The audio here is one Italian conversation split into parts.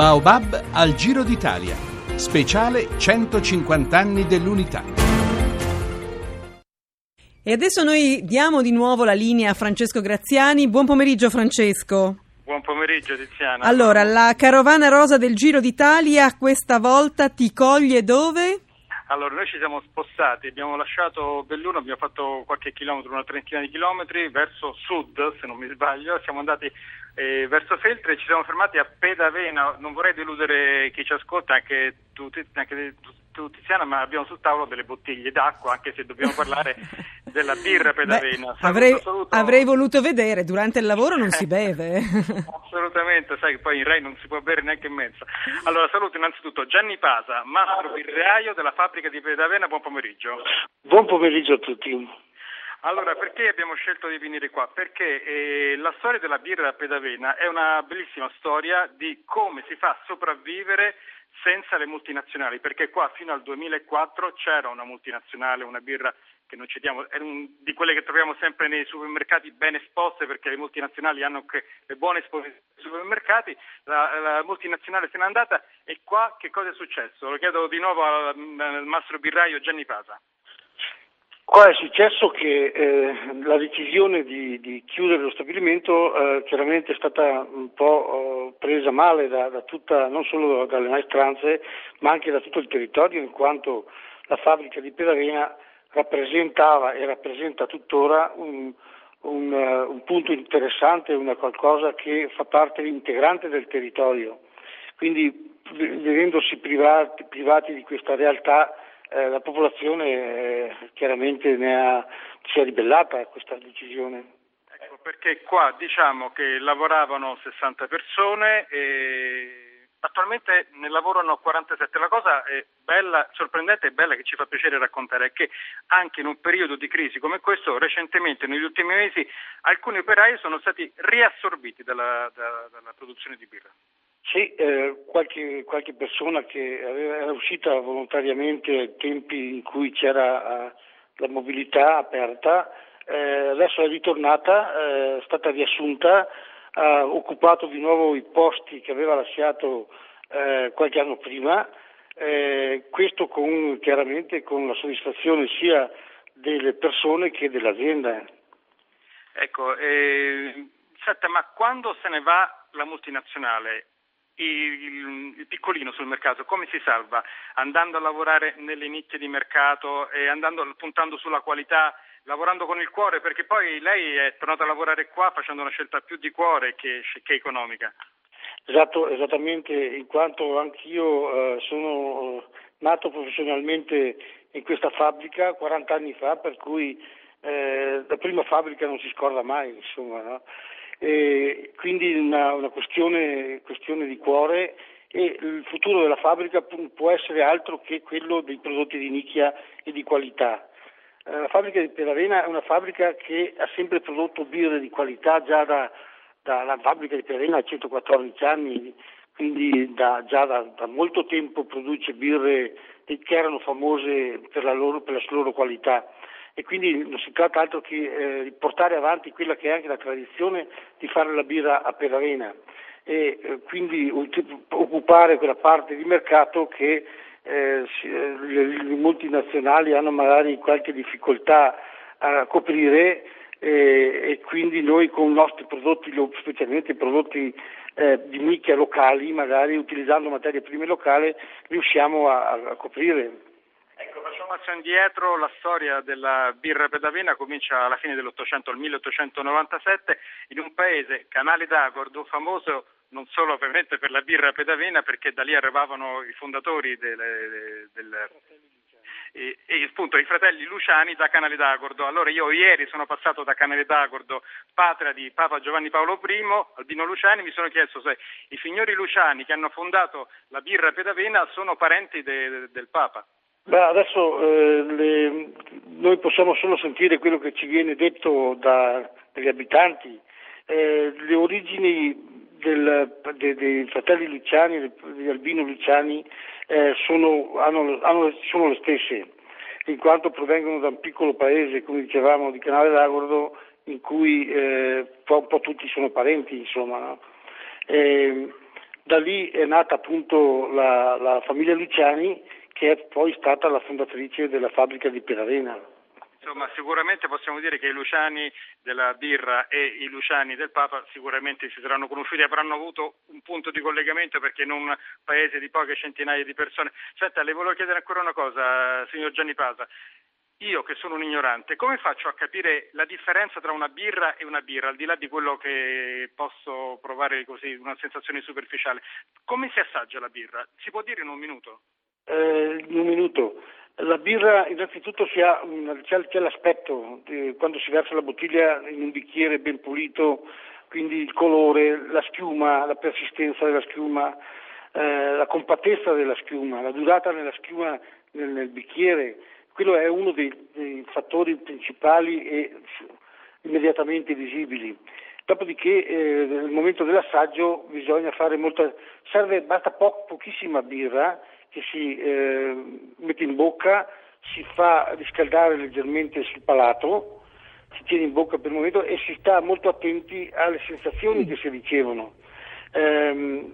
Baobab al Giro d'Italia. Speciale 150 anni dell'unità. E adesso noi diamo di nuovo la linea a Francesco Graziani. Buon pomeriggio Francesco. Buon pomeriggio Tiziana. Allora, la carovana rosa del Giro d'Italia questa volta ti coglie dove? Allora, noi ci siamo spostati, abbiamo lasciato Belluno, abbiamo fatto qualche chilometro, una trentina di chilometri verso sud, se non mi sbaglio, siamo andati eh, verso Feltre e ci siamo fermati a Pedavena. Non vorrei deludere chi ci ascolta, anche tu, anche tu Tiziana, ma abbiamo sul tavolo delle bottiglie d'acqua, anche se dobbiamo parlare della birra Pedavena. Beh, avrei, saluto... avrei, voluto vedere, durante il lavoro non si beve. Assolutamente, sai che poi in Rai non si può bere neanche in mezzo. Allora saluto innanzitutto Gianni Pasa, mastro birraio della fabbrica di Pedavena, buon pomeriggio. Buon pomeriggio a tutti. Allora, perché abbiamo scelto di venire qua? Perché eh, la storia della birra a Pedavena è una bellissima storia di come si fa a sopravvivere senza le multinazionali, perché qua fino al 2004 c'era una multinazionale, una birra che non cediamo, è un, di quelle che troviamo sempre nei supermercati ben esposte perché le multinazionali hanno le buone esposizioni nei supermercati, la, la, multinazionale se n'è andata e qua che cosa è successo? Lo chiedo di nuovo al, al mastro birraio Gianni Pasa. Qua è successo che eh, la decisione di, di, chiudere lo stabilimento eh, chiaramente è stata un po' eh, presa male da, da tutta, non solo dalle maestranze, ma anche da tutto il territorio, in quanto la fabbrica di Pedavena rappresentava e rappresenta tuttora un, un, uh, un punto interessante, una qualcosa che fa parte integrante del territorio. Quindi vedendosi privati, privati di questa realtà eh, la popolazione eh, chiaramente ha, si è ribellata a questa decisione. Ecco, perché qua diciamo che lavoravano 60 persone e attualmente ne lavorano 47. La cosa bella, sorprendente e bella che ci fa piacere raccontare è che anche in un periodo di crisi come questo, recentemente, negli ultimi mesi, alcuni operai sono stati riassorbiti dalla, da, dalla produzione di birra. Sì, eh, qualche, qualche, persona che aveva, era uscita volontariamente ai tempi in cui c'era eh, la mobilità aperta, eh, adesso è ritornata, eh, è stata riassunta, ha occupato di nuovo i posti che aveva lasciato eh, qualche anno prima, questo con, chiaramente con la soddisfazione sia delle persone che dell'azienda. Ecco, senta, ma quando se ne va la multinazionale il, piccolino sul mercato come si salva? Andando a lavorare nelle nicchie di mercato e andando, puntando sulla qualità, lavorando con il cuore, perché poi lei è tornata a lavorare qua facendo una scelta più di cuore che, che economica. Esatto, esattamente, in quanto anch'io eh, sono nato professionalmente in questa fabbrica 40 anni fa, per cui eh, la prima fabbrica non si scorda mai, insomma, no? Eh, quindi una, una questione, questione, di cuore e il futuro della fabbrica può essere altro che quello dei prodotti di nicchia e di qualità. Eh, la fabbrica di Peravena è una fabbrica che ha sempre prodotto birre di qualità già da, dalla fabbrica di Peravena ha 114 anni, quindi da, già da, da, molto tempo produce birre che erano famose per la, loro, per la loro qualità e quindi non si tratta altro che eh, portare avanti quella che è anche la tradizione di fare la birra a Peravena e eh, quindi occupare quella parte di mercato che eh, eh, le, multinazionali hanno magari qualche difficoltà a coprire e quindi noi con i nostri prodotti, specialmente prodotti eh, di nicchia locali, magari utilizzando materie prime locali, riusciamo a, a coprire. Passo indietro, la storia della birra pedavena comincia alla fine dell'Ottocento, al 1897, in un paese, Canale d'Agordo, famoso non solo ovviamente per la birra pedavena, perché da lì arrivavano i fondatori del, del e, e, appunto i fratelli Luciani da Canale d'Agordo. Allora io ieri sono passato da Canale d'Agordo, patria di Papa Giovanni Paolo I, Albino Luciani, mi sono chiesto se i signori Luciani che hanno fondato la birra pedavena sono parenti de, de, del Papa. Beh, adesso eh, le, noi possiamo solo sentire quello che ci viene detto da, dagli abitanti. Eh, le origini del, de, dei fratelli Luciani, di Albino Luciani, eh, sono, hanno, hanno, sono, le stesse, in quanto provengono da un piccolo paese, come dicevamo, di Canale d'Agordo, in cui eh, un po' tutti sono parenti, insomma. No? Eh, Da lì è nata appunto la, la famiglia Luciani che è poi stata la fondatrice della fabbrica di Peravena. Insomma, sicuramente possiamo dire che i Luciani della birra e i Luciani del Papa sicuramente si saranno conosciuti, avranno avuto un punto di collegamento perché in un paese di poche centinaia di persone. Senta, le volevo chiedere ancora una cosa, signor Gianni Pasa. Io che sono un ignorante, come faccio a capire la differenza tra una birra e una birra, al di là di quello che posso provare così, una sensazione superficiale? Come si assaggia la birra? Si può dire in un minuto? Eh, in un minuto. La birra innanzitutto ha una, c'è, c'è, l'aspetto, eh, quando si versa la bottiglia in un bicchiere ben pulito, quindi il colore, la schiuma, la persistenza della schiuma, eh, la compattezza della schiuma, la durata nella schiuma nel, nel bicchiere, quello è uno dei, dei, fattori principali e immediatamente visibili. Dopodiché eh, nel momento dell'assaggio bisogna fare molta, serve, basta po- pochissima birra che si eh, mette in bocca, si fa riscaldare leggermente sul palato, si tiene in bocca per il momento e si sta molto attenti alle sensazioni che si ricevono. Eh,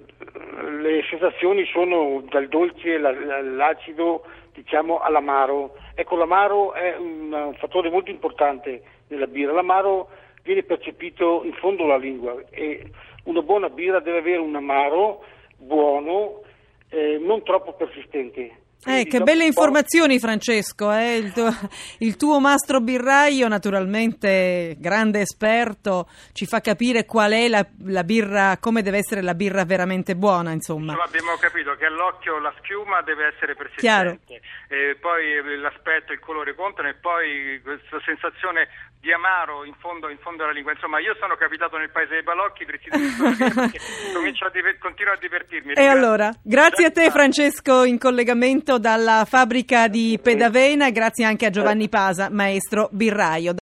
le sensazioni sono dal dolce all'acido diciamo all'amaro. Ecco, l'amaro è un, un fattore molto importante nella birra. L'amaro viene percepito in fondo alla lingua e una buona birra deve avere un amaro buono eh, non troppo persistenti. Eh, che belle informazioni Francesco, eh? il, tuo, il, tuo, mastro birraio naturalmente grande esperto ci fa capire qual è la, la, birra, come deve essere la birra veramente buona insomma. insomma abbiamo capito che all'occhio la schiuma deve essere persistente, e poi l'aspetto, il colore contano e poi questa sensazione di amaro in fondo, in fondo, alla lingua. Insomma, io sono capitato nel paese dei balocchi, perché comincio a diver- continuo a divertirmi. E allora, grazie a te Francesco in collegamento dalla fabbrica di Pedavena, grazie anche a Giovanni Pasa, maestro birraio.